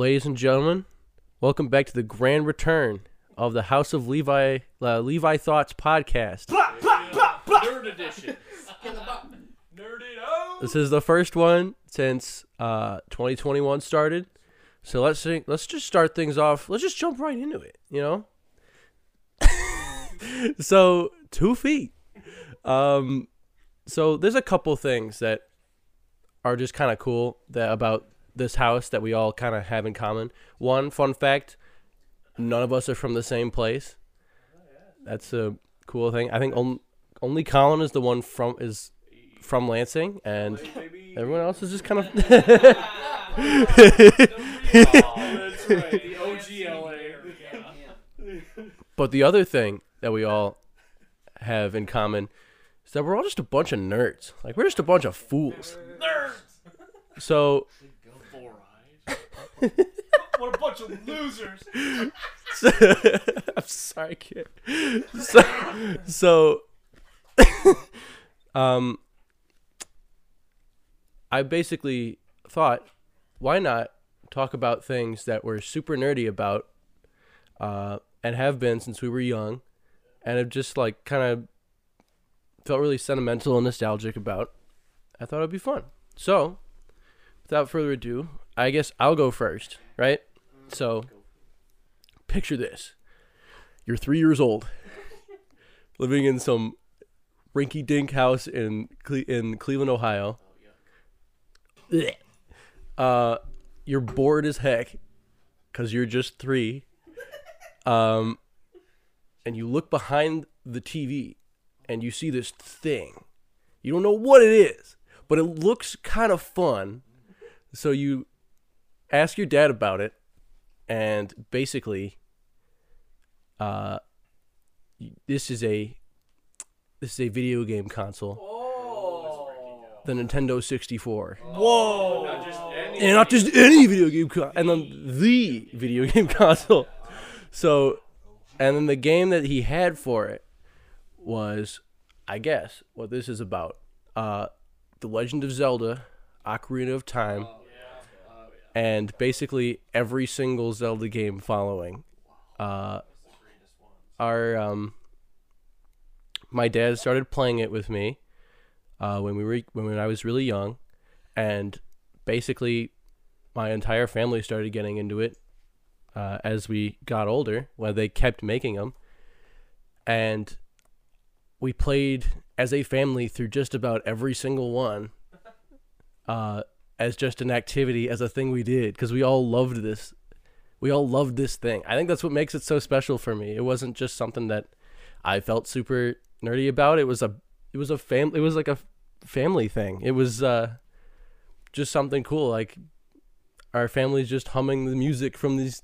ladies and gentlemen, welcome back to the grand return of the House of Levi uh, Levi Thoughts podcast. Nerd edition. Nerdito. This is the first one since uh, 2021 started. So let's see, let's just start things off. Let's just jump right into it, you know? so, 2 feet. Um so there's a couple things that are just kind of cool that about this house that we all kind of have in common. One fun fact, none of us are from the same place. That's a cool thing. I think on, only Colin is the one from is from Lansing and everyone else is just kind of That's right. The OGLA. But the other thing that we all have in common is that we're all just a bunch of nerds. Like we're just a bunch of fools. Nerds. So. What a bunch of losers. I'm sorry, kid. So, so um, I basically thought, why not talk about things that we're super nerdy about, uh, and have been since we were young, and have just like kind of felt really sentimental and nostalgic about. I thought it'd be fun. So, without further ado, I guess I'll go first, right? So, picture this you're three years old living in some rinky dink house in Cle- in Cleveland, Ohio. Blech. Uh, you're bored as heck because you're just three. Um, and you look behind the TV and you see this thing. You don't know what it is, but it looks kind of fun. So you ask your dad about it, and basically, uh, this is a this is a video game console, the Nintendo 64, Whoa. Not just any. and not just any video game, console. and then the video game console. So, and then the game that he had for it was, I guess, what this is about. Uh, The Legend of Zelda: Ocarina of Time, and basically every single Zelda game following. Uh, our um, my dad started playing it with me uh, when we were when I was really young, and basically my entire family started getting into it uh, as we got older. When they kept making them, and we played as a family through just about every single one, uh, as just an activity, as a thing we did, because we all loved this. We all loved this thing. I think that's what makes it so special for me. It wasn't just something that I felt super nerdy about. It was a, it was a fam. It was like a family thing. It was uh, just something cool. Like our family's just humming the music from these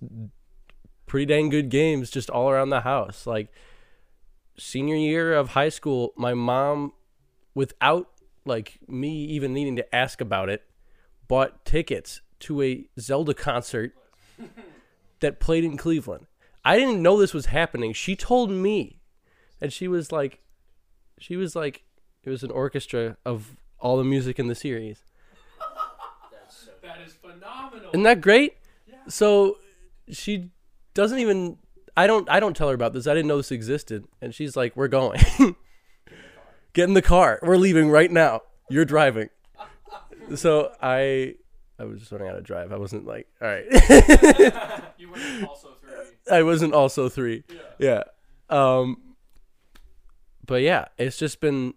pretty dang good games just all around the house. Like senior year of high school, my mom, without like me even needing to ask about it, bought tickets to a Zelda concert that played in Cleveland. I didn't know this was happening. She told me, and she was like, she was like, it was an orchestra of all the music in the series. That is phenomenal. Isn't that great? So she doesn't even I don't I don't tell her about this. I didn't know this existed. And she's like, "We're going. Get in the car. We're leaving right now. You're driving." So I I was just learning how to drive. I wasn't like, "All right." you were also three. I wasn't also 3. Yeah. Yeah. Um but yeah, it's just been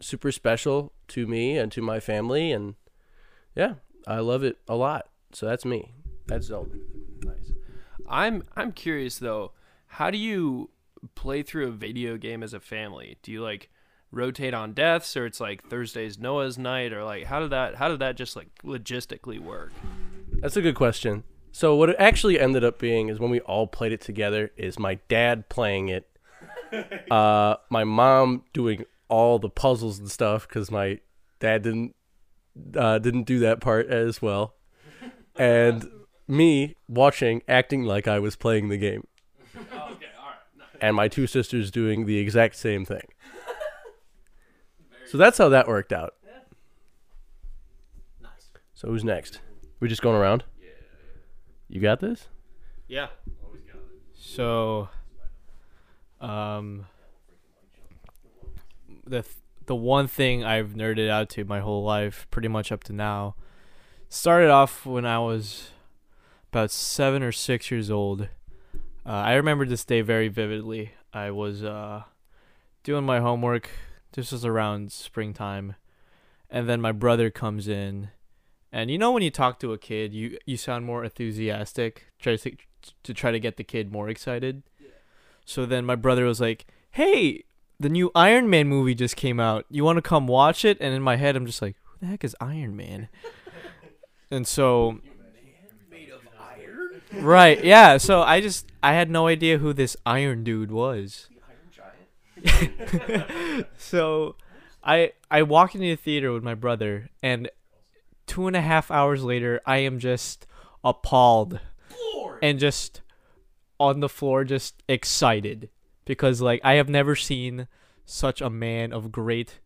super special to me and to my family and yeah, I love it a lot. So that's me. That's Zelda. Nice. I'm I'm curious though. How do you play through a video game as a family? Do you like rotate on deaths, or it's like Thursday's Noah's night, or like how did that how did that just like logistically work? That's a good question. So what it actually ended up being is when we all played it together is my dad playing it, uh, my mom doing all the puzzles and stuff because my dad didn't uh, didn't do that part as well, and me watching, acting like I was playing the game, Oh, okay, all right. Nice. and my two sisters doing the exact same thing. So that's how that worked out. Nice. So who's next? We're just going around. Yeah. You got this? Yeah. So, um, the th- the one thing I've nerded out to my whole life, pretty much up to now, started off when I was about seven or six years old. Uh, I remember this day very vividly. I was uh, doing my homework. This was around springtime, and then my brother comes in, and you know when you talk to a kid, you you sound more enthusiastic, try to to try to get the kid more excited. So then my brother was like, "Hey, the new Iron Man movie just came out. You want to come watch it?" And in my head, I'm just like, "Who the heck is Iron Man?" and so Right, yeah. So I just I had no idea who this Iron Dude was. so I I walk into the theater with my brother and two and a half hours later I am just appalled and just on the floor just excited because like I have never seen such a man of great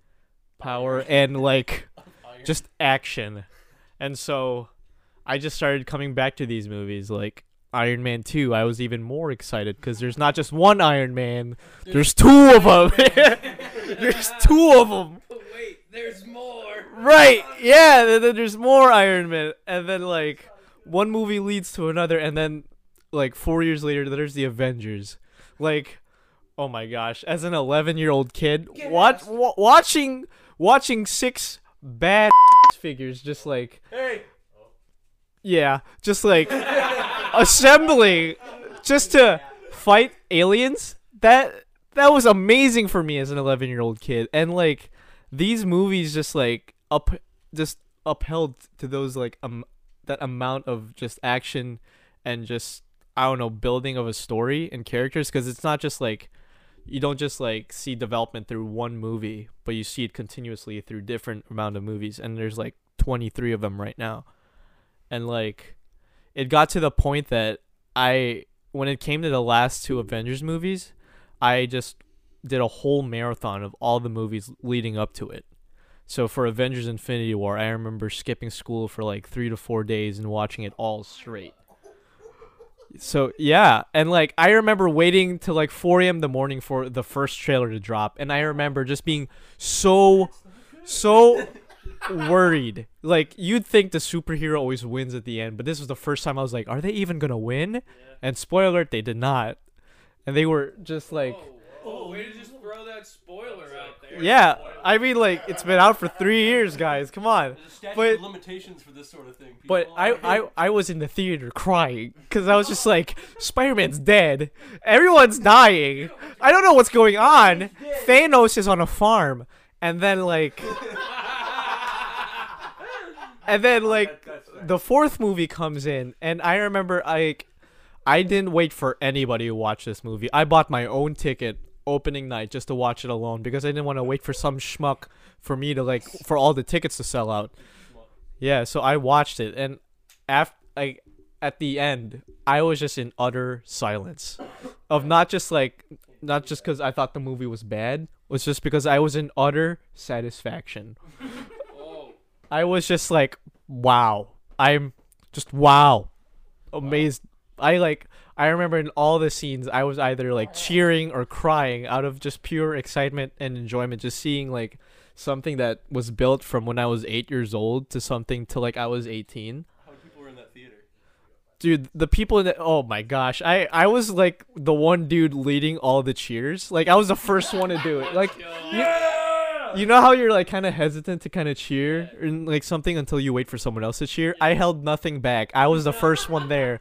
power and like just action. And so I just started coming back to these movies like Iron Man 2. I was even more excited cuz there's not just one Iron Man, there's two of them. there's two of them. Wait, there's more. Right. Yeah, then, then there's more Iron Man and then like one movie leads to another and then like 4 years later there's the Avengers. Like oh my gosh, as an 11-year-old kid, watch, wa- watching watching six bad figures just like Hey. yeah, just like assembling just to fight aliens. That that was amazing for me as an 11 year old kid, and like these movies just like up just upheld to those like um that amount of just action and just I don't know building of a story and characters. Because it's not just like you don't just like see development through one movie, but you see it continuously through different amount of movies, and there's like 23 of them right now. And like it got to the point that I when it came to the last two Avengers movies, I just did a whole marathon of all the movies leading up to it. So for Avengers Infinity War, I remember skipping school for like 3 to 4 days and watching it all straight. So yeah, and like I remember waiting till like 4 a.m. the morning for the first trailer to drop, and I remember just being so, so worried. Like you'd think the superhero always wins at the end, but this was the first time I was like, are they even gonna win? And spoiler alert, they did not. And they were just like, Oh, way to just throw that spoiler out there. yeah. I mean, like it's been out for three years, guys. Come on. But- limitations for this sort of thing. But I, I, I was in the theater crying because I was just like, Spider-Man's dead. Everyone's dying. I don't know what's going on. Thanos is on a farm, and then like, and then oh, like, the fourth movie comes in, and I remember like, I didn't wait for anybody to watch this movie. I bought my own ticket opening night just to watch it alone because I didn't want to wait for some schmuck for me to like for all the tickets to sell out. Yeah, so I watched it, and after like at the end, I was just in utter silence, of not just like not just because I thought the movie was bad, was just because I was in utter satisfaction. I was just like, wow, I'm just wow, amazed. I like. I remember in all the scenes, I was either like cheering or crying out of just pure excitement and enjoyment, just seeing like something that was built from when I was eight years old to something to like I was 18. How many people were in that theater? Dude, the people in the oh my gosh, I I was like the one dude leading all the cheers. Like I was the first one to do it. Like you, you know how you're like kind of hesitant to kind of cheer and like something until you wait for someone else to cheer. I held nothing back. I was the first one there,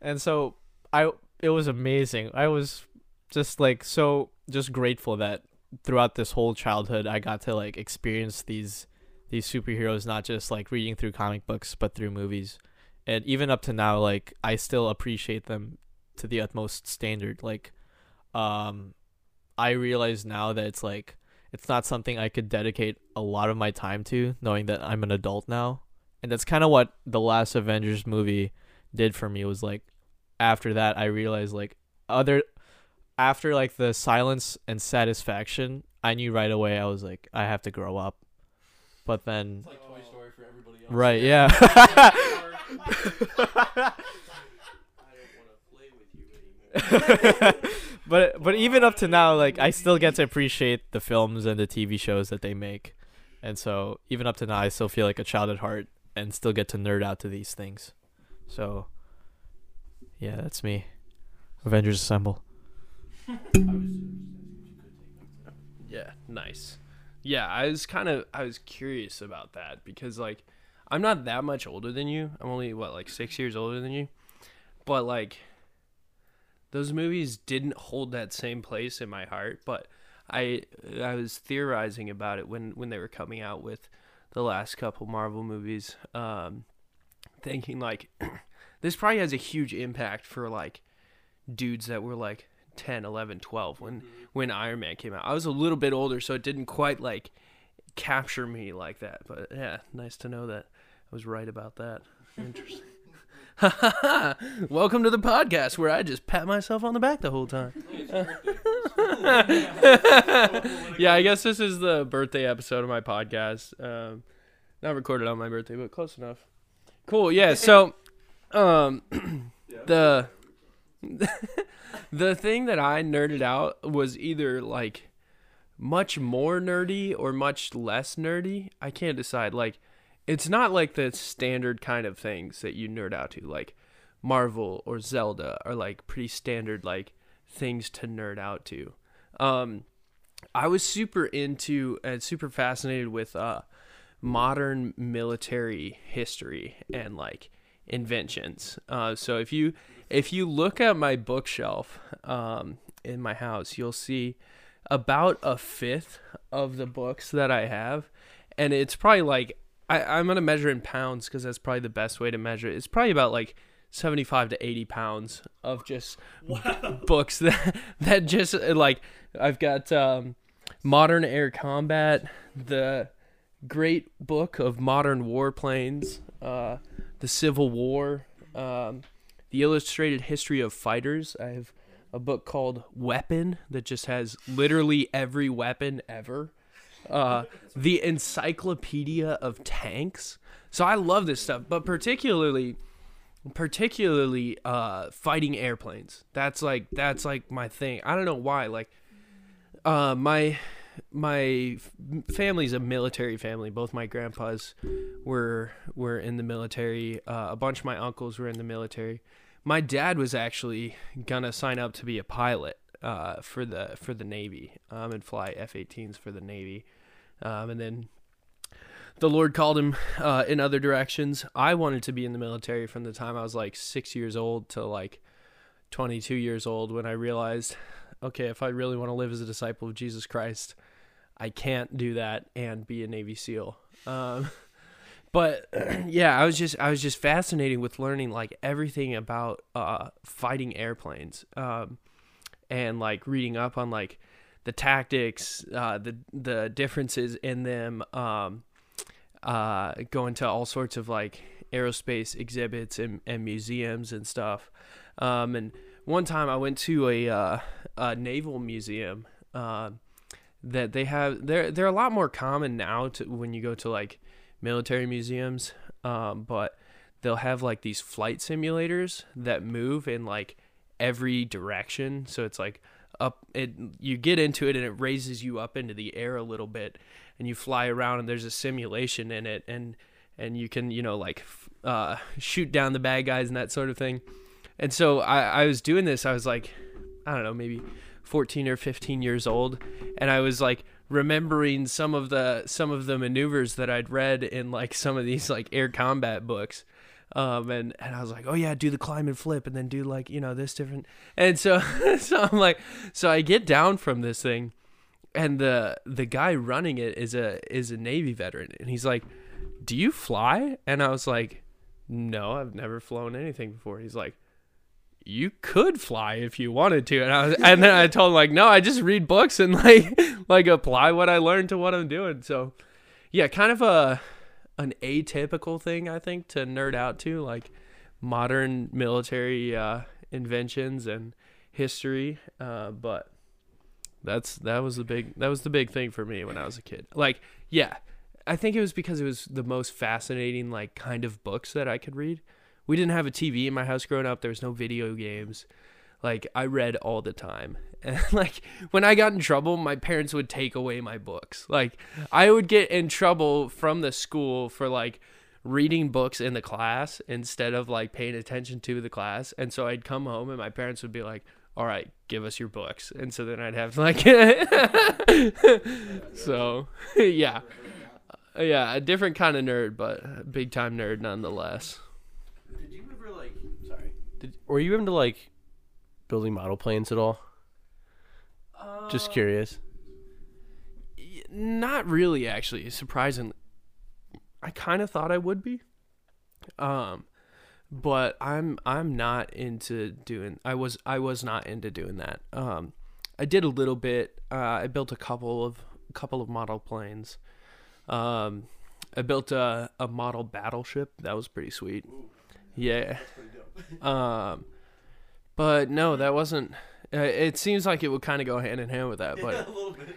and so I it was amazing. I was just like so just grateful that throughout this whole childhood I got to like experience these these superheroes not just like reading through comic books but through movies. And even up to now like I still appreciate them to the utmost standard. Like um I realize now that it's like it's not something I could dedicate a lot of my time to knowing that I'm an adult now. And that's kind of what the last Avengers movie did for me was like after that I realized like other after like the silence and satisfaction, I knew right away I was like I have to grow up. But then It's like Toy Story for everybody else. Right, yeah. I but but even up to now, like I still get to appreciate the films and the TV shows that they make, and so even up to now, I still feel like a child at heart and still get to nerd out to these things. So, yeah, that's me. Avengers Assemble. Yeah, nice. Yeah, I was kind of I was curious about that because like I'm not that much older than you. I'm only what like 6 years older than you. But like those movies didn't hold that same place in my heart, but I I was theorizing about it when when they were coming out with the last couple Marvel movies um thinking like this probably has a huge impact for like dudes that were like 10 11 12 when when iron man came out. I was a little bit older so it didn't quite like capture me like that but yeah nice to know that i was right about that. Interesting welcome to the podcast where i just pat myself on the back the whole time yeah i guess this is the birthday episode of my podcast um not recorded on my birthday but close enough cool yeah so um the the thing that I nerded out was either like much more nerdy or much less nerdy. I can't decide. Like, it's not like the standard kind of things that you nerd out to, like Marvel or Zelda are like pretty standard like things to nerd out to. Um, I was super into and super fascinated with uh modern military history and like inventions. Uh, so if you if you look at my bookshelf um, in my house, you'll see about a fifth of the books that I have, and it's probably like I, I'm gonna measure in pounds because that's probably the best way to measure it. It's probably about like 75 to 80 pounds of just books that that just uh, like I've got um, modern air combat, the great book of modern warplanes, uh, the Civil War, um, the illustrated history of fighters. I have a book called Weapon that just has literally every weapon ever. Uh, the Encyclopedia of Tanks. So I love this stuff, but particularly, particularly uh, fighting airplanes. That's like that's like my thing. I don't know why. Like, uh, my my family's a military family. Both my grandpas were were in the military. Uh, a bunch of my uncles were in the military. My dad was actually gonna sign up to be a pilot uh, for the for the Navy um, and fly F-18s for the Navy, um, and then the Lord called him uh, in other directions. I wanted to be in the military from the time I was like six years old to like 22 years old when I realized, okay, if I really want to live as a disciple of Jesus Christ, I can't do that and be a Navy SEAL. Um, but yeah, I was just I was just fascinated with learning like everything about uh, fighting airplanes, um, and like reading up on like the tactics, uh, the the differences in them, um, uh, going to all sorts of like aerospace exhibits and, and museums and stuff. Um, and one time I went to a, uh, a naval museum uh, that they have. They're they're a lot more common now to when you go to like military museums, um, but they'll have like these flight simulators that move in like every direction. So it's like up it you get into it and it raises you up into the air a little bit and you fly around and there's a simulation in it and and you can you know like uh, shoot down the bad guys and that sort of thing. And so I, I was doing this i was like i don't know maybe 14 or 15 years old and i was like remembering some of the some of the maneuvers that i'd read in like some of these like air combat books um and and i was like oh yeah do the climb and flip and then do like you know this different and so so i'm like so i get down from this thing and the the guy running it is a is a navy veteran and he's like do you fly? And i was like no i've never flown anything before. He's like you could fly if you wanted to. And i was and then i told him like no i just read books and like like apply what i learned to what i'm doing. So yeah kind of a an atypical thing i think to nerd out to like modern military uh inventions and history uh but that's that was the big that was the big thing for me when I was a kid. Like, yeah, I think it was because it was the most fascinating like kind of books that I could read. We didn't have a TV in my house growing up. There was no video games. Like I read all the time. And like when I got in trouble, my parents would take away my books. Like I would get in trouble from the school for like reading books in the class instead of like paying attention to the class. And so I'd come home and my parents would be like, "All right, give us your books." And so then I'd have like So, yeah. Uh, Yeah, a different kind of nerd, but big time nerd nonetheless. Did you ever like? Sorry. Did were you into like building model planes at all? Just curious. Not really, actually. Surprisingly, I kind of thought I would be. Um, but I'm I'm not into doing. I was I was not into doing that. Um, I did a little bit. Uh, I built a couple of a couple of model planes. Um, I built a a model battleship. That was pretty sweet. Yeah. Um, but no, that wasn't. Uh, it seems like it would kind of go hand in hand with that, but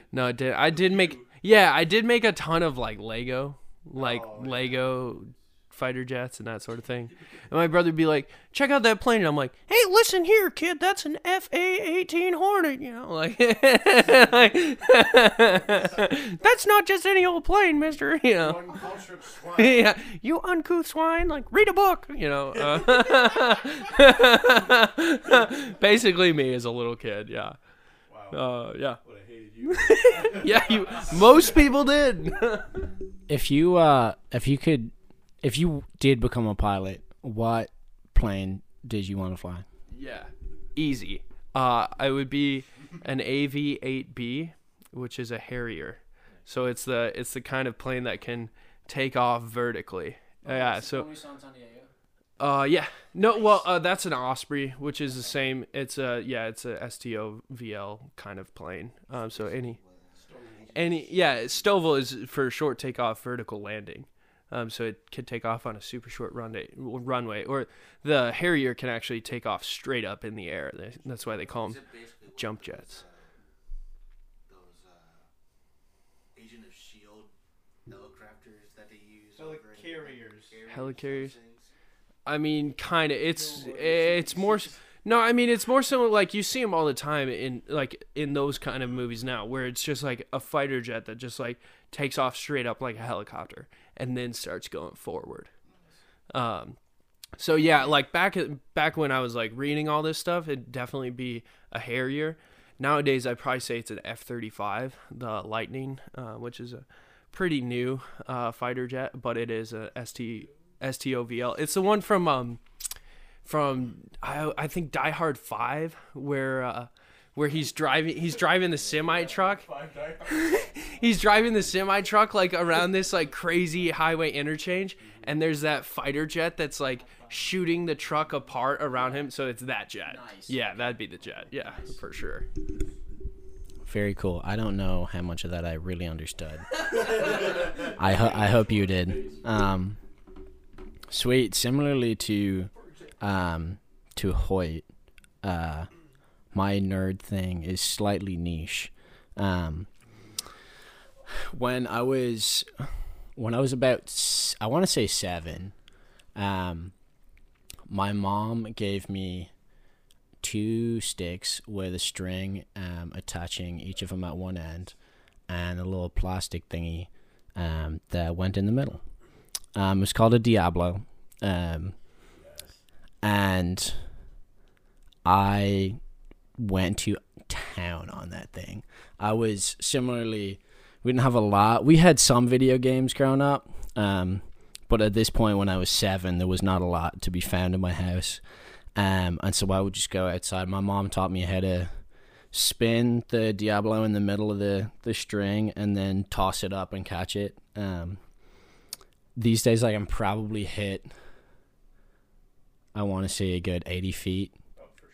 no, it did. I did make. Yeah, I did make a ton of like Lego, like Lego fighter jets and that sort of thing. And my brother would be like, "Check out that plane," and I'm like, "Hey, listen here, kid. That's an FA-18 Hornet." You know, like, like that's not just any old plane, Mister. You know. yeah, you uncouth swine! Like, read a book, you know. Uh, basically, me as a little kid, yeah. Uh, yeah. yeah, you. Most people did. If you uh if you could if you did become a pilot, what plane did you want to fly? yeah, easy. Uh, I would be an AV-8B, which is a Harrier. So it's the it's the kind of plane that can take off vertically. Uh, yeah. So. Uh yeah no well uh that's an Osprey which is the same it's a yeah it's a STOVL kind of plane um so any any yeah STOVL is for short takeoff vertical landing um so it could take off on a super short runway runway or the Harrier can actually take off straight up in the air that's why they call them jump jets Those uh, Agent of Shield helicopters that they use. over in- carriers. Helicarriers. I mean, kind of. It's it's more. s- No, I mean it's more so like you see them all the time in like in those kind of movies now, where it's just like a fighter jet that just like takes off straight up like a helicopter and then starts going forward. Um, so yeah, like back back when I was like reading all this stuff, it'd definitely be a Harrier. Nowadays, I'd probably say it's an F thirty five, the Lightning, uh, which is a pretty new uh, fighter jet, but it is a ST STOVL. It's the one from um from I I think Die Hard Five where uh, where he's driving he's driving the semi truck. he's driving the semi truck like around this like crazy highway interchange, and there's that fighter jet that's like shooting the truck apart around him. So it's that jet. Yeah, that'd be the jet. Yeah, for sure. Very cool. I don't know how much of that I really understood. I ho- I hope you did. Um, sweet. Similarly to um to Hoyt, uh, my nerd thing is slightly niche. Um, when I was when I was about I want to say seven, um, my mom gave me two sticks with a string um, attaching each of them at one end and a little plastic thingy um, that went in the middle. Um, it was called a Diablo. Um, and I went to town on that thing. I was similarly, we didn't have a lot. We had some video games growing up. Um, but at this point, when I was seven, there was not a lot to be found in my house. Um, and so I would just go outside. My mom taught me how to spin the Diablo in the middle of the, the string and then toss it up and catch it. Um, these days, I can probably hit, I want to say a good 80 feet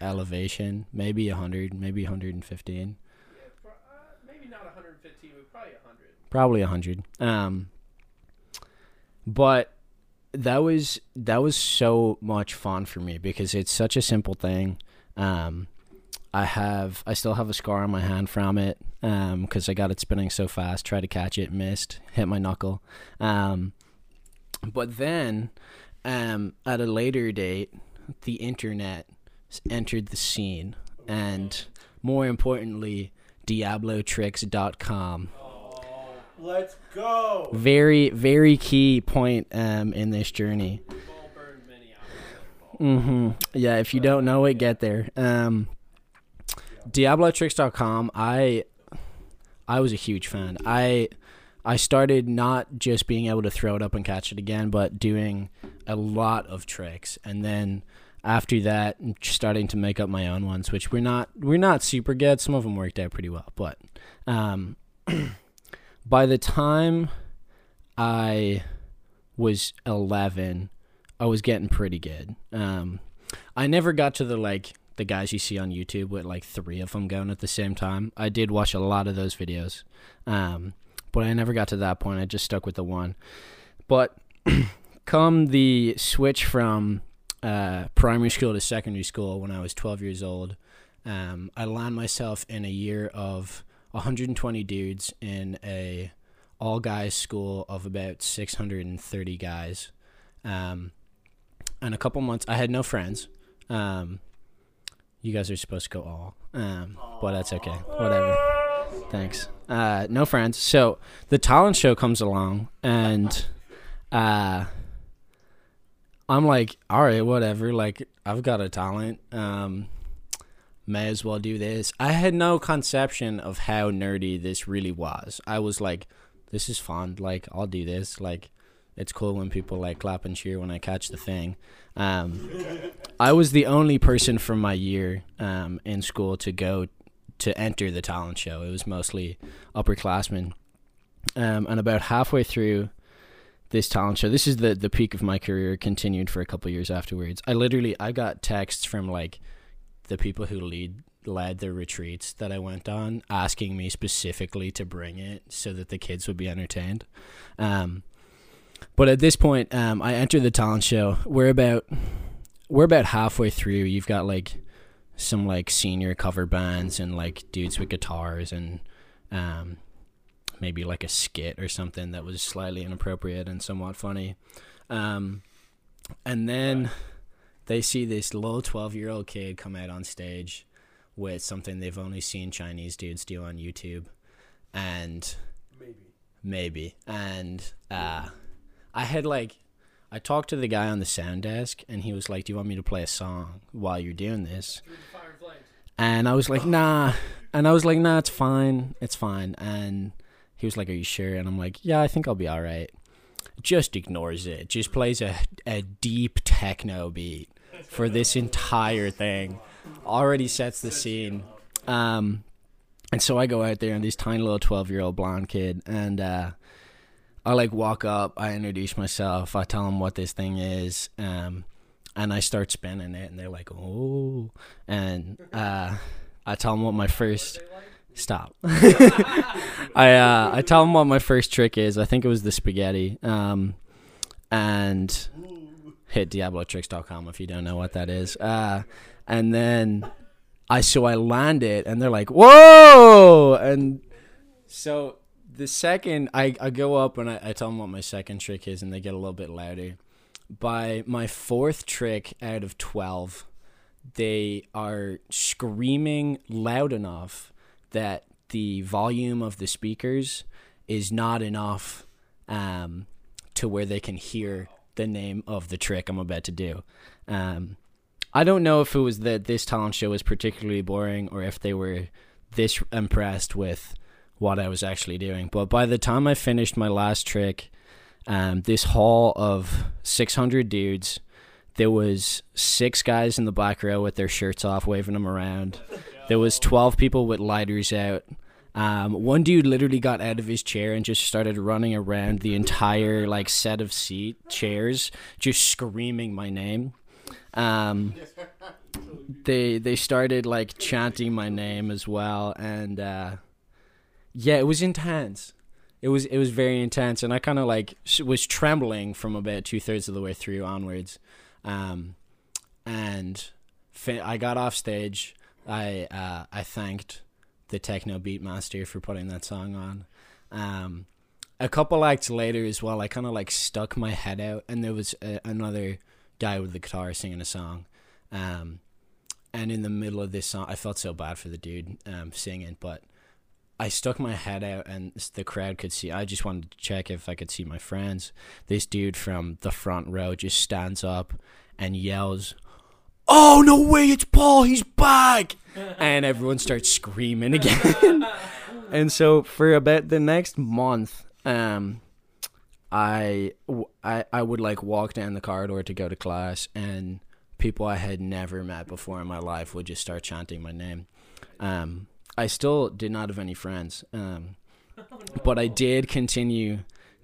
elevation, maybe 100, maybe 115. maybe not 115, but probably 100. probably a hundred. Um, but that was that was so much fun for me because it's such a simple thing. Um, I have I still have a scar on my hand from it um because I got it spinning so fast. Tried to catch it, missed, hit my knuckle. Um, but then um at a later date, the internet entered the scene, and more importantly, DiabloTricks.com. Let's go. Very very key point um in this journey. Mm-hmm. Yeah, if you don't know it, get there. Um, DiabloTricks.com. I I was a huge fan. I I started not just being able to throw it up and catch it again, but doing a lot of tricks, and then after that, starting to make up my own ones, which we're not we're not super good. Some of them worked out pretty well, but um, by the time I was eleven. I was getting pretty good. Um, I never got to the like the guys you see on YouTube with like three of them going at the same time. I did watch a lot of those videos, um, but I never got to that point. I just stuck with the one. But come the switch from uh, primary school to secondary school when I was 12 years old, um, I landed myself in a year of 120 dudes in a all guys school of about 630 guys. Um, and a couple months, I had no friends. Um, you guys are supposed to go all, um, but that's okay. Whatever. Thanks. Uh, no friends. So the talent show comes along, and uh, I'm like, all right, whatever. Like, I've got a talent. Um, may as well do this. I had no conception of how nerdy this really was. I was like, this is fun. Like, I'll do this. Like, it's cool when people like clap and cheer when I catch the thing. Um, I was the only person from my year um, in school to go to enter the talent show. It was mostly upperclassmen. Um, and about halfway through this talent show, this is the the peak of my career. Continued for a couple years afterwards. I literally I got texts from like the people who lead led the retreats that I went on, asking me specifically to bring it so that the kids would be entertained. Um, but at this point, um, I enter the talent show. We're about we're about halfway through. You've got like some like senior cover bands and like dudes with guitars and um, maybe like a skit or something that was slightly inappropriate and somewhat funny. Um, and then they see this little twelve year old kid come out on stage with something they've only seen Chinese dudes do on YouTube, and Maybe. maybe. And uh i had like i talked to the guy on the sound desk and he was like do you want me to play a song while you're doing this? And i was like nah. And i was like nah it's fine. It's fine. And he was like are you sure? And i'm like yeah i think i'll be all right. Just ignores it. Just plays a, a deep techno beat for this entire thing. Already sets the scene. Um and so I go out there and this tiny little twelve year old blonde kid and uh I like walk up, I introduce myself, I tell them what this thing is, um, and I start spinning it and they're like, Oh. And uh I tell them what my first stop. I uh I tell them what my first trick is. I think it was the spaghetti. Um and hit diablotricks.com if you don't know what that is. Uh and then I so I land it and they're like, "Whoa!" And so the second I, I go up and I, I tell them what my second trick is and they get a little bit louder. By my fourth trick out of 12, they are screaming loud enough that the volume of the speakers is not enough um, to where they can hear the name of the trick I'm about to do. Um, I don't know if it was that this talent show was particularly boring or if they were this impressed with what I was actually doing. But by the time I finished my last trick, um, this hall of 600 dudes, there was six guys in the back row with their shirts off, waving them around. There was 12 people with lighters out. Um, one dude literally got out of his chair and just started running around the entire like set of seat chairs, just screaming my name. Um, they they started like chanting my name as well, and uh, yeah, it was intense. It was it was very intense, and I kind of like was trembling from about two thirds of the way through onwards, um, and I got off stage. I uh, I thanked the techno beatmaster for putting that song on. Um, a couple acts later as well, I kind of like stuck my head out, and there was a, another guy with the guitar singing a song. Um, and in the middle of this song, I felt so bad for the dude um, singing, but I stuck my head out, and the crowd could see. I just wanted to check if I could see my friends. This dude from the front row just stands up and yells, "Oh no way! It's Paul. He's back!" and everyone starts screaming again. and so for about the next month, um, I, I I would like walk down the corridor to go to class, and people I had never met before in my life would just start chanting my name. Um, I still did not have any friends, um, but I did continue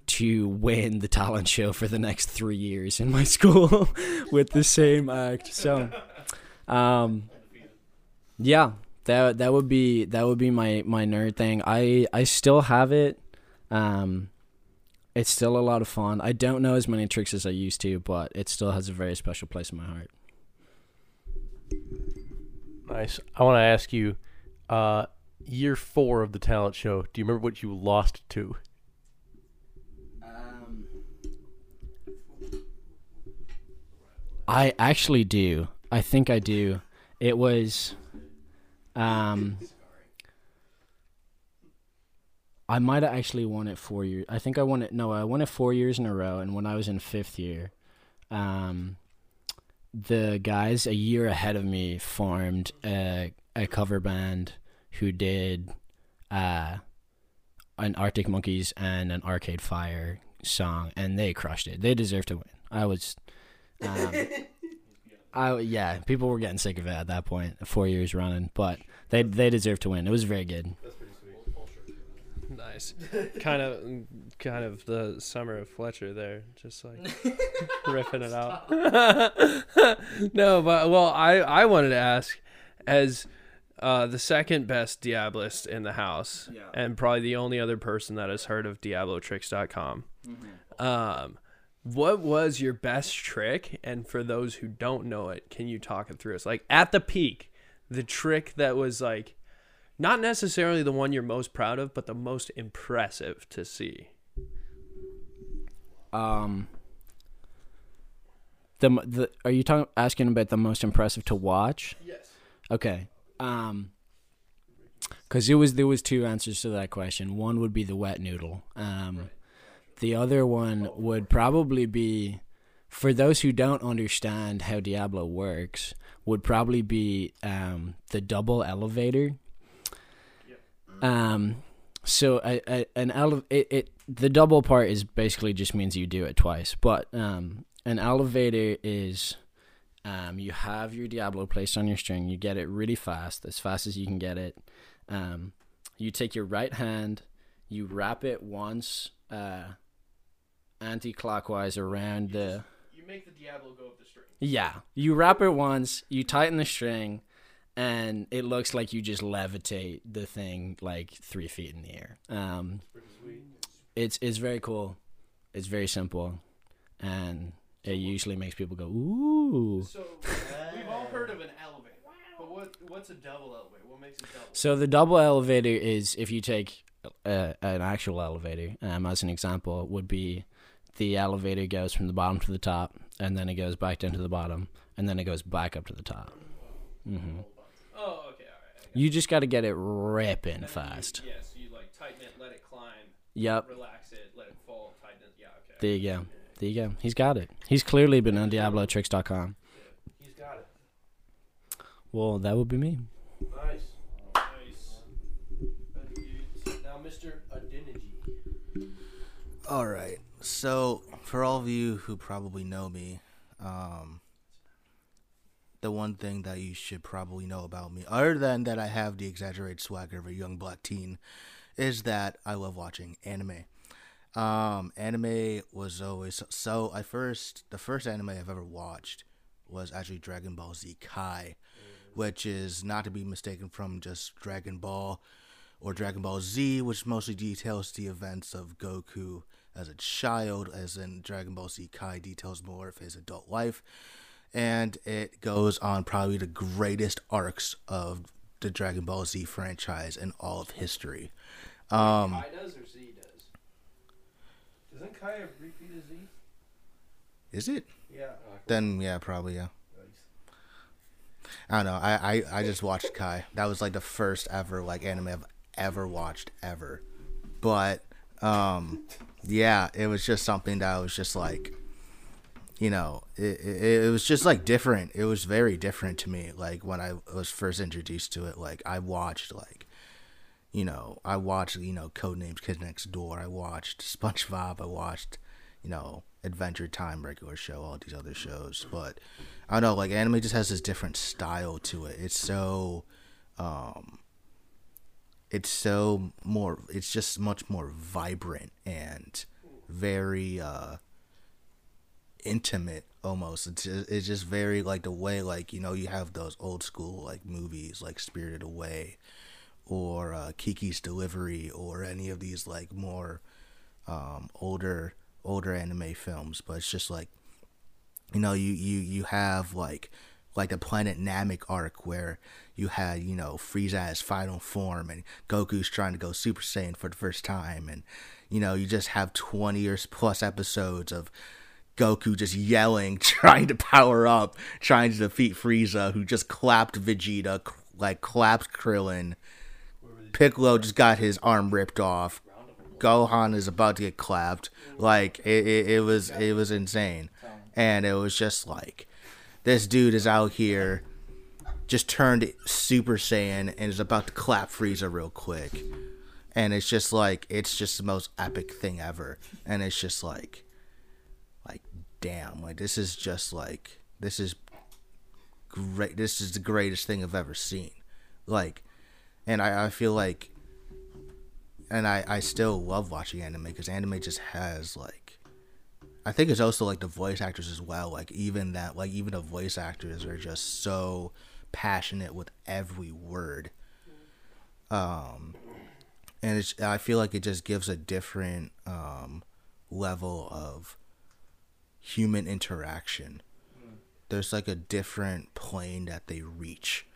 to win the talent show for the next three years in my school with the same act. So, um, yeah, that that would be that would be my my nerd thing. I I still have it. Um, it's still a lot of fun. I don't know as many tricks as I used to, but it still has a very special place in my heart. Nice. I want to ask you, uh, year four of the talent show. Do you remember what you lost to? I actually do. I think I do. It was, um, I might have actually won it four years. I think I won it. No, I won it four years in a row. And when I was in fifth year, um, the guys a year ahead of me formed a a cover band who did, uh, an Arctic Monkeys and an Arcade Fire song, and they crushed it. They deserved to win. I was, um, I yeah, people were getting sick of it at that point, four years running, but they they deserve to win. It was very good. Nice. kind of, kind of the summer of Fletcher there, just like riffing it out. no, but well, I I wanted to ask, as uh, the second best Diabolist in the house, and probably the only other person that has heard of DiabloTricks.com. Um, what was your best trick? And for those who don't know it, can you talk it through us? Like at the peak, the trick that was like not necessarily the one you're most proud of, but the most impressive to see. Um, the the are you talking asking about the most impressive to watch? Yes. Okay. Um, because it was there was two answers to that question. One would be the wet noodle. Um, the other one would probably be, for those who don't understand how Diablo works, would probably be um the double elevator. Um, so I, I an ele- it, it the double part is basically just means you do it twice, but um an elevator is um, you have your Diablo placed on your string. You get it really fast, as fast as you can get it. Um, you take your right hand, you wrap it once uh, anti-clockwise around the. You make the Diablo go up the string. Yeah, you wrap it once, you tighten the string, and it looks like you just levitate the thing like three feet in the air. Um, it's it's very cool. It's very simple, and it usually makes people go ooh. So we've all heard of an elevator, but what what's a double elevator? What makes it double? So the double elevator is if you take uh, an actual elevator, um, as an example, would be the elevator goes from the bottom to the top, and then it goes back down to the bottom, and then it goes back up to the top. Mm-hmm. Oh, okay, all right. You just got to get it ripping fast. Yeah, so you like tighten it, let it climb, Yep. relax it, let it fall, tighten it. Yeah, okay. There you go. There you go. He's got it. He's clearly been on DiabloTricks.com. He's got it. Well, that would be me. Nice. Nice. Now, Mr. Adeniji. All right. So, for all of you who probably know me, um, the one thing that you should probably know about me, other than that I have the exaggerated swagger of a young black teen, is that I love watching anime. Um, anime was always so. I first the first anime I've ever watched was actually Dragon Ball Z Kai, which is not to be mistaken from just Dragon Ball or Dragon Ball Z, which mostly details the events of Goku as a child, as in Dragon Ball Z Kai details more of his adult life. and it goes on probably the greatest arcs of the Dragon Ball Z franchise in all of history. Um, Kai does or Z does? Doesn't Kai have repeat a Z? is it? Yeah. Then yeah, probably yeah. I don't know. I, I, I just watched Kai. That was like the first ever like anime I've ever watched ever. But um yeah, it was just something that I was just like you know, it, it, it was just like different. It was very different to me. Like when I was first introduced to it, like I watched like you know, I watched, you know, Codename Kids Next Door. I watched SpongeBob. I watched, you know, Adventure Time, regular show, all these other shows. But I don't know, like anime just has this different style to it. It's so, um, it's so more. It's just much more vibrant and very uh intimate almost. It's just, it's just very like the way like you know you have those old school like movies like Spirited Away or uh, Kiki's Delivery or any of these like more um, older older anime films, but it's just like you know you you you have like like the Planet Namek arc where you had you know Frieza as final form and Goku's trying to go Super Saiyan for the first time, and you know you just have twenty or plus episodes of Goku just yelling, trying to power up, trying to defeat Frieza, who just clapped Vegeta, like clapped Krillin. Piccolo just got his arm ripped off. Gohan is about to get clapped. Like it, it, it was it was insane, and it was just like this dude is out here, just turned Super Saiyan and is about to clap Frieza real quick, and it's just like it's just the most epic thing ever, and it's just like, like damn, like this is just like this is great. This is the greatest thing I've ever seen, like, and I I feel like and I, I still love watching anime because anime just has like I think it's also like the voice actors as well. Like even that like even the voice actors are just so passionate with every word. Um and it's I feel like it just gives a different um level of human interaction. There's like a different plane that they reach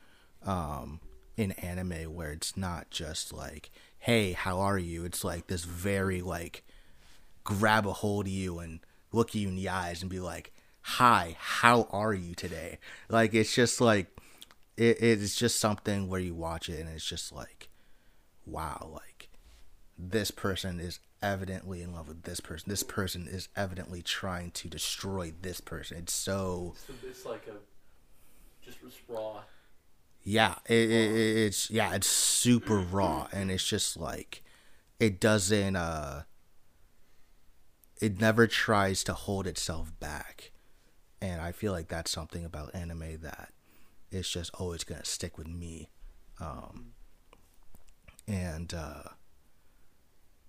um in anime where it's not just like hey, how are you? It's like this very like grab a hold of you and look you in the eyes and be like, hi, how are you today? Like it's just like it, it's just something where you watch it and it's just like, wow, like this person is evidently in love with this person. This person is evidently trying to destroy this person. It's so So it's like a just raw. yeah it, it, it- it's yeah it's super raw and it's just like it doesn't uh it never tries to hold itself back. And i feel like that's something about anime that it's just always gonna stick with me. Um and uh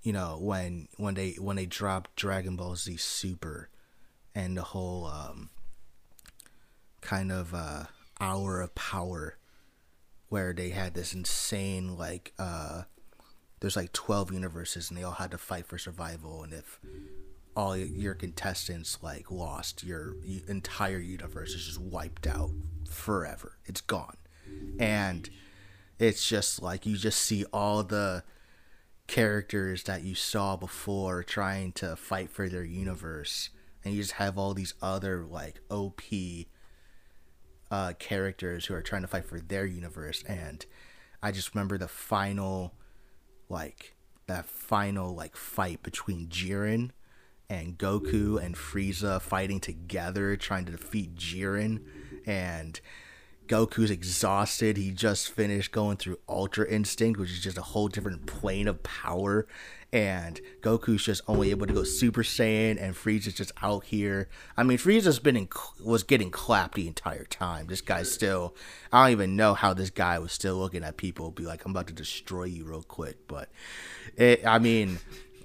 you know when when they when they dropped dragon ball z super and the whole um kind of uh hour of power where they had this insane like uh there's like 12 universes and they all had to fight for survival and if all your contestants like lost your entire universe is just wiped out forever. It's gone. And it's just like you just see all the characters that you saw before trying to fight for their universe. And you just have all these other like op uh, characters who are trying to fight for their universe. And i just remember the final like that final like fight between jiren and goku and frieza fighting together trying to defeat jiren and goku's exhausted he just finished going through ultra instinct which is just a whole different plane of power and Goku's just only able to go Super Saiyan, and Frieza's just out here. I mean, Frieza's been in, was getting clapped the entire time. This guy's still, I don't even know how this guy was still looking at people, be like, "I'm about to destroy you real quick." But it, I mean,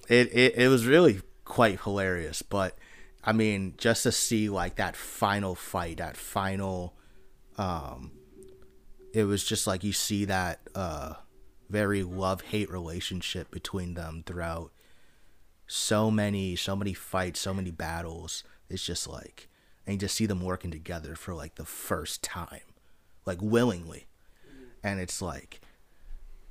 it, it it was really quite hilarious. But I mean, just to see like that final fight, that final, um, it was just like you see that uh very love hate relationship between them throughout so many so many fights so many battles it's just like and you just see them working together for like the first time, like willingly, and it's like,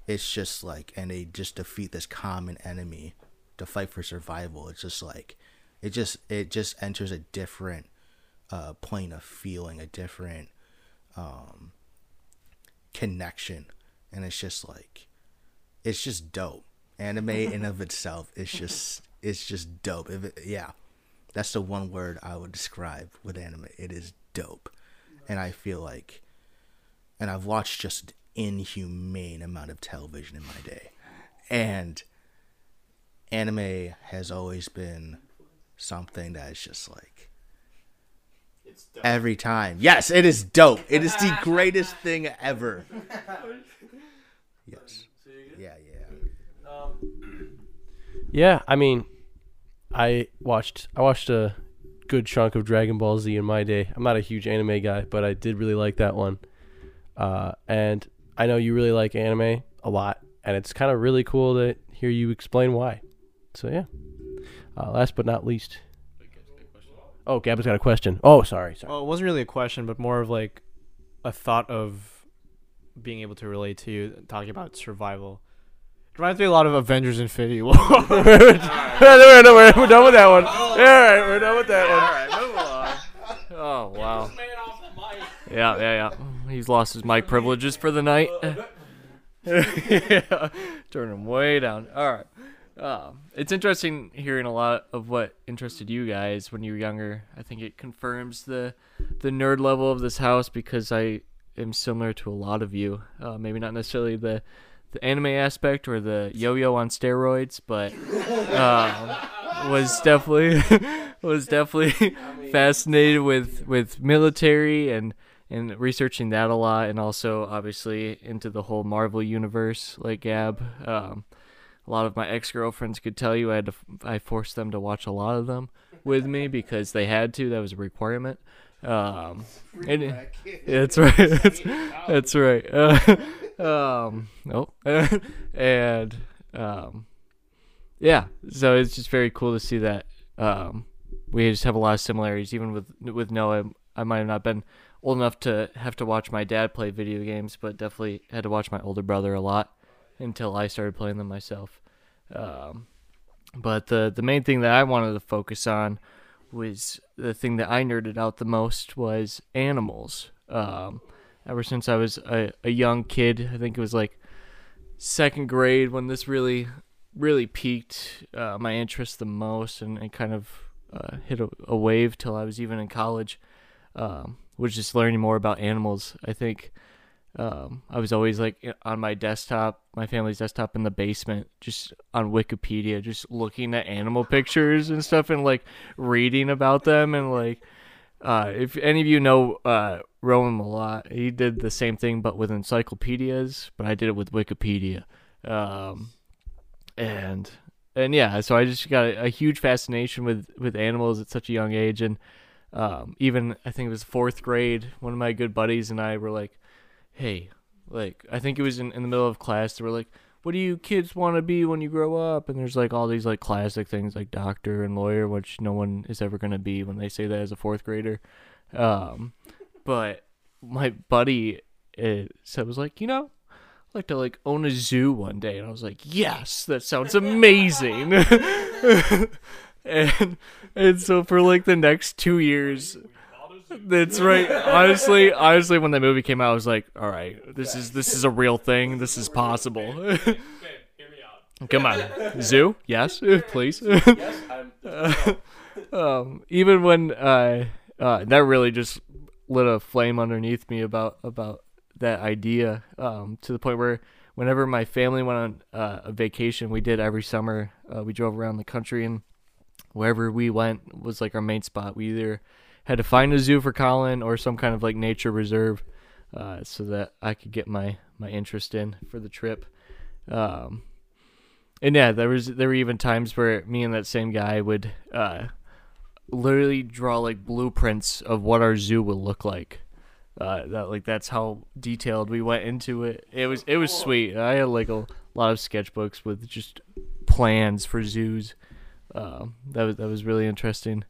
it's just like, and they just defeat this common enemy to fight for survival. It's just like, it just it just enters a different uh, plane of feeling, a different um, connection, and it's just like, it's just dope. Anime in of itself, it's just it's just dope. If it, yeah, that's the one word I would describe with anime. It is dope, and I feel like, and I've watched just inhumane amount of television in my day, and anime has always been something that is just like every time. Yes, it is dope. It is the greatest thing ever. Yes. Yeah, yeah. Yeah, I mean, I watched I watched a good chunk of Dragon Ball Z in my day. I'm not a huge anime guy, but I did really like that one. Uh, and I know you really like anime a lot, and it's kind of really cool to hear you explain why. So yeah. Uh, last but not least. Oh, Gab's got a question. Oh, sorry, sorry. Well, it wasn't really a question, but more of like a thought of being able to relate to you talking about survival. It reminds me a lot of Avengers Infinity War. we're, we're, we're, we're done with that one. All right, we're done with that one. All right, move along. Oh wow. Yeah, yeah, yeah. He's lost his mic privileges for the night. yeah, turn him way down. All right. Um, it's interesting hearing a lot of what interested you guys when you were younger. I think it confirms the the nerd level of this house because I am similar to a lot of you. Uh, maybe not necessarily the the anime aspect or the yo-yo on steroids, but um, was definitely was definitely fascinated with with military and and researching that a lot, and also obviously into the whole Marvel universe, like Gab. Um, a lot of my ex girlfriends could tell you I had to I forced them to watch a lot of them with me because they had to. That was a requirement. Um, and that's right. That's, that's right. Uh, um, nope. and um, yeah, so it's just very cool to see that um, we just have a lot of similarities. Even with with Noah, I might have not been old enough to have to watch my dad play video games, but definitely had to watch my older brother a lot until I started playing them myself. Um, but the the main thing that I wanted to focus on was the thing that I nerded out the most was animals. Um, ever since I was a, a young kid, I think it was like second grade when this really really piqued uh, my interest the most and, and kind of uh, hit a, a wave till I was even in college. Um, was just learning more about animals. I think um, I was always like on my desktop, my family's desktop in the basement, just on Wikipedia, just looking at animal pictures and stuff and like reading about them. And like, uh, if any of you know uh, Rowan Malott, he did the same thing but with encyclopedias, but I did it with Wikipedia. Um, and and yeah, so I just got a, a huge fascination with with animals at such a young age, and um, even I think it was fourth grade. One of my good buddies and I were like, "Hey, like I think it was in, in the middle of class. They were like, "What do you kids want to be when you grow up?" And there's like all these like classic things like doctor and lawyer, which no one is ever gonna be when they say that as a fourth grader. Um, but my buddy uh, said was like, you know, I'd like to like own a zoo one day, and I was like, yes, that sounds amazing. and and so for like the next two years, that's right. Honestly, honestly, when the movie came out, I was like, all right, this is this is a real thing. This is possible. Come on, zoo? Yes, please. um, even when uh, uh, that really just lit a flame underneath me about about that idea um, to the point where whenever my family went on uh, a vacation, we did every summer. Uh, we drove around the country and wherever we went was like our main spot. We either had to find a zoo for Colin or some kind of like nature reserve, uh, so that I could get my my interest in for the trip. Um, and yeah, there was there were even times where me and that same guy would uh, literally draw like blueprints of what our zoo would look like. Uh, that like that's how detailed we went into it. It was it was sweet. I had like a lot of sketchbooks with just plans for zoos. Um, that was that was really interesting.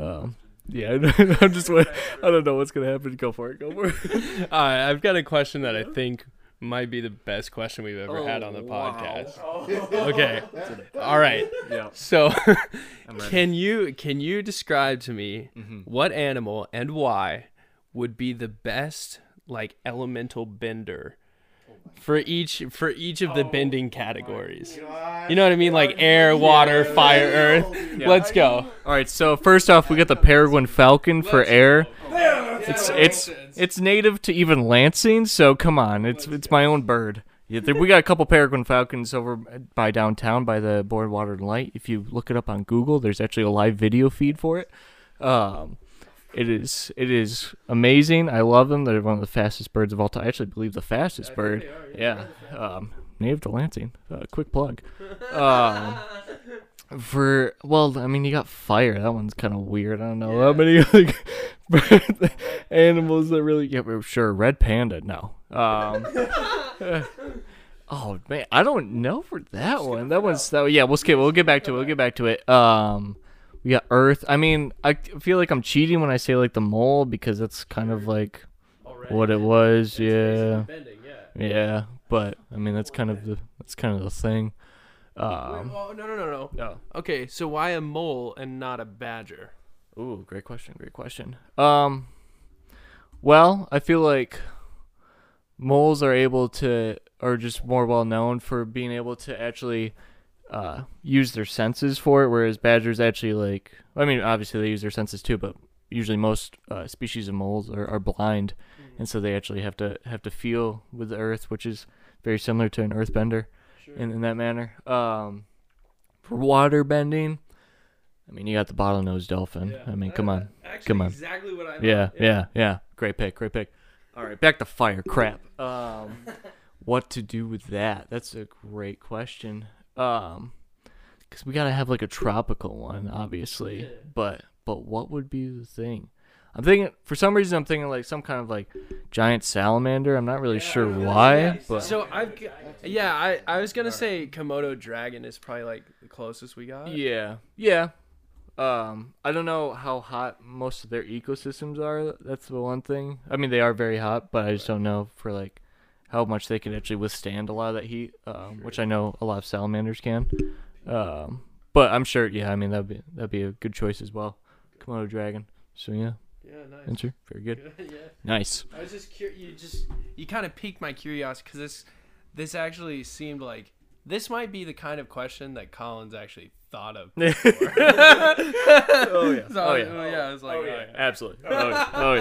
Um, Yeah, I'm just. wait- I don't know what's gonna happen. Go for it. Go for it. All right, I've got a question that I think might be the best question we've ever had on the Oh, wow. podcast. Okay. All right. Yeah. So, can you can you describe to me Mhm. what animal and why would be the best like elemental bender for each for each of the bending categories? You know what I mean? Like air, water, fire, earth. Let's go. All right. So first off, we got the peregrine falcon for air. It's it's it's native to even Lansing, so come on, it's it's my own bird. Yeah, we got a couple peregrine falcons over by downtown by the Board Water and Light. If you look it up on Google, there's actually a live video feed for it. Um, it is it is amazing. I love them. They're one of the fastest birds of all time. I actually believe the fastest bird. Yeah, um, native to Lansing. Uh, quick plug. Um, for well, I mean, you got fire. That one's kind of weird. I don't know how many like animals that really. Yeah, sure. Red panda. No. Um. oh man, I don't know for that one. That one's that. Yeah, we'll skip. We'll get back to it. We'll get back to it. Um. We got Earth. I mean, I feel like I'm cheating when I say like the mole because that's kind of like what it was. Yeah. Bending, yeah. Yeah, but I mean that's kind of the that's kind of the thing. Um, oh no no no no. no. Okay, so why a mole and not a badger? Ooh, great question. Great question. Um, well, I feel like moles are able to, are just more well known for being able to actually uh, use their senses for it, whereas badgers actually like. I mean, obviously they use their senses too, but usually most uh, species of moles are, are blind, and so they actually have to have to feel with the earth, which is very similar to an earthbender in, in that manner. Um, for water bending, I mean, you got the bottlenose dolphin. I mean, come on. Actually, Come on. Exactly what I. Yeah, yeah, yeah. Great pick, great pick. All right, back to fire. Crap. Um, what to do with that? That's a great question. Um, because we gotta have like a tropical one, obviously. But but what would be the thing? I'm thinking for some reason I'm thinking like some kind of like giant salamander. I'm not really sure why, but So I've, yeah, I, I was gonna say Komodo dragon is probably like the closest we got. Yeah, yeah. Um, I don't know how hot most of their ecosystems are. That's the one thing. I mean, they are very hot, but I just don't know for like how much they can actually withstand a lot of that heat. Um, which I know a lot of salamanders can. Um, but I'm sure. Yeah, I mean that'd be that'd be a good choice as well. Komodo dragon. So yeah, Yeah, nice. answer very good. yeah. Nice. I was just curious. You just you kind of piqued my curiosity because this this actually seemed like this might be the kind of question that Colin's actually thought of. Before. oh yeah. So, oh yeah. yeah. I was like, oh, yeah. Absolutely. Oh, yeah. Oh,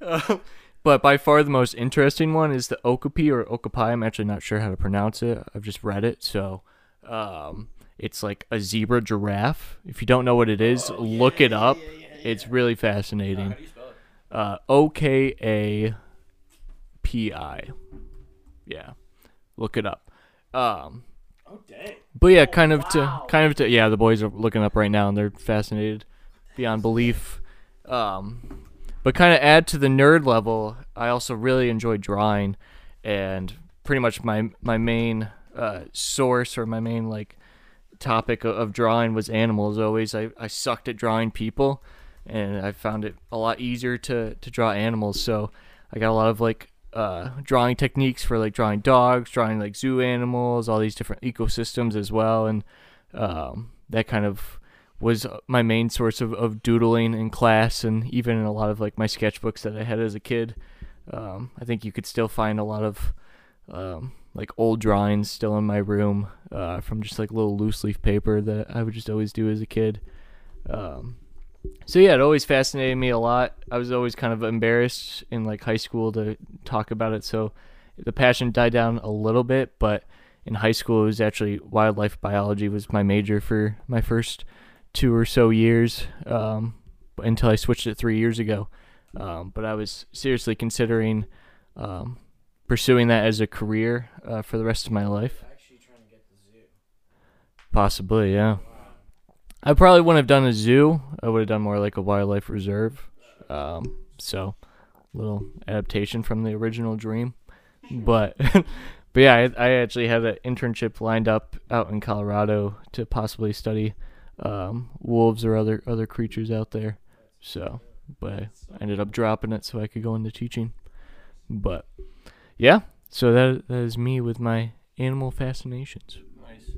yeah. Um, but by far the most interesting one is the Okapi or Okapi. I'm actually not sure how to pronounce it. I've just read it. So um, it's like a zebra giraffe. If you don't know what it is, look it up. It's really fascinating. Uh, O K A P I. Yeah. Look it up. Um, Oh dang. but yeah, kind of to kind of to yeah, the boys are looking up right now and they're fascinated beyond belief. Um, but kind of add to the nerd level, I also really enjoy drawing, and pretty much my my main uh, source or my main like topic of, of drawing was animals. Always, I I sucked at drawing people, and I found it a lot easier to to draw animals. So I got a lot of like uh, drawing techniques for like drawing dogs, drawing like zoo animals, all these different ecosystems as well, and um, that kind of was my main source of, of doodling in class and even in a lot of like my sketchbooks that I had as a kid. Um, I think you could still find a lot of um, like old drawings still in my room uh, from just like little loose leaf paper that I would just always do as a kid. Um, so yeah, it always fascinated me a lot. I was always kind of embarrassed in like high school to talk about it, so the passion died down a little bit. But in high school, it was actually wildlife biology was my major for my first two or so years um, until I switched it three years ago. Um, but I was seriously considering um, pursuing that as a career uh, for the rest of my life. Possibly, yeah. I probably wouldn't have done a zoo. I would have done more like a wildlife reserve. Um, so, a little adaptation from the original dream. But, but yeah, I, I actually had an internship lined up out in Colorado to possibly study um, wolves or other other creatures out there. So, but I ended up dropping it so I could go into teaching. But yeah, so that that is me with my animal fascinations. Nice.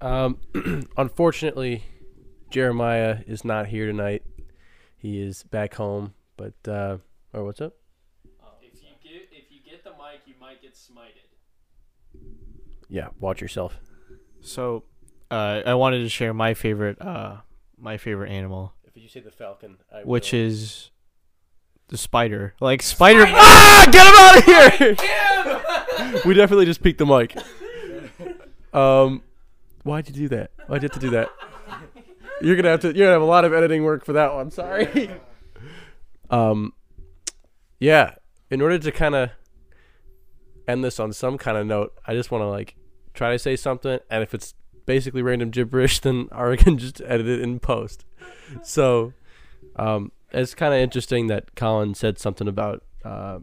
Um, unfortunately, Jeremiah is not here tonight. He is back home. But uh, or what's up? If you get if you get the mic, you might get smited. Yeah, watch yourself. So, uh, I wanted to share my favorite, uh, my favorite animal, If you say the falcon, I which is the spider. Like spider. Ah! Get him out of here! we definitely just peaked the mic. Um, why'd you do that? Why'd you have to do that? You're gonna have to. You're gonna have a lot of editing work for that one. Sorry. um, yeah. In order to kind of end this on some kind of note, I just want to like try to say something, and if it's basically random gibberish, then Ara can just edit it in post. So, um, it's kind of interesting that Colin said something about uh,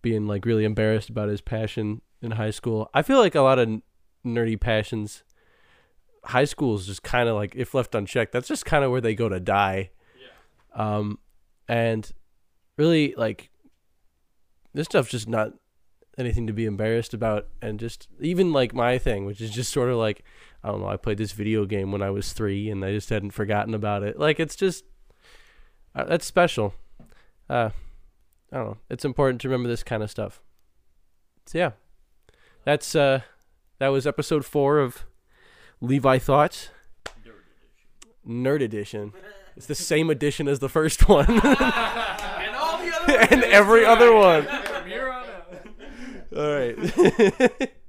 being like really embarrassed about his passion in high school. I feel like a lot of n- nerdy passions, high school is just kind of like if left unchecked, that's just kind of where they go to die. Yeah. Um, and really like this stuff's just not anything to be embarrassed about, and just even like my thing, which is just sort of like I don't know, I played this video game when I was three, and I just hadn't forgotten about it. Like it's just uh, that's special. Uh, I don't know. It's important to remember this kind of stuff. So yeah, that's uh, that was episode four of Levi Thoughts. Nerd edition. It's the same edition as the first one. and all the other and every other one. All right.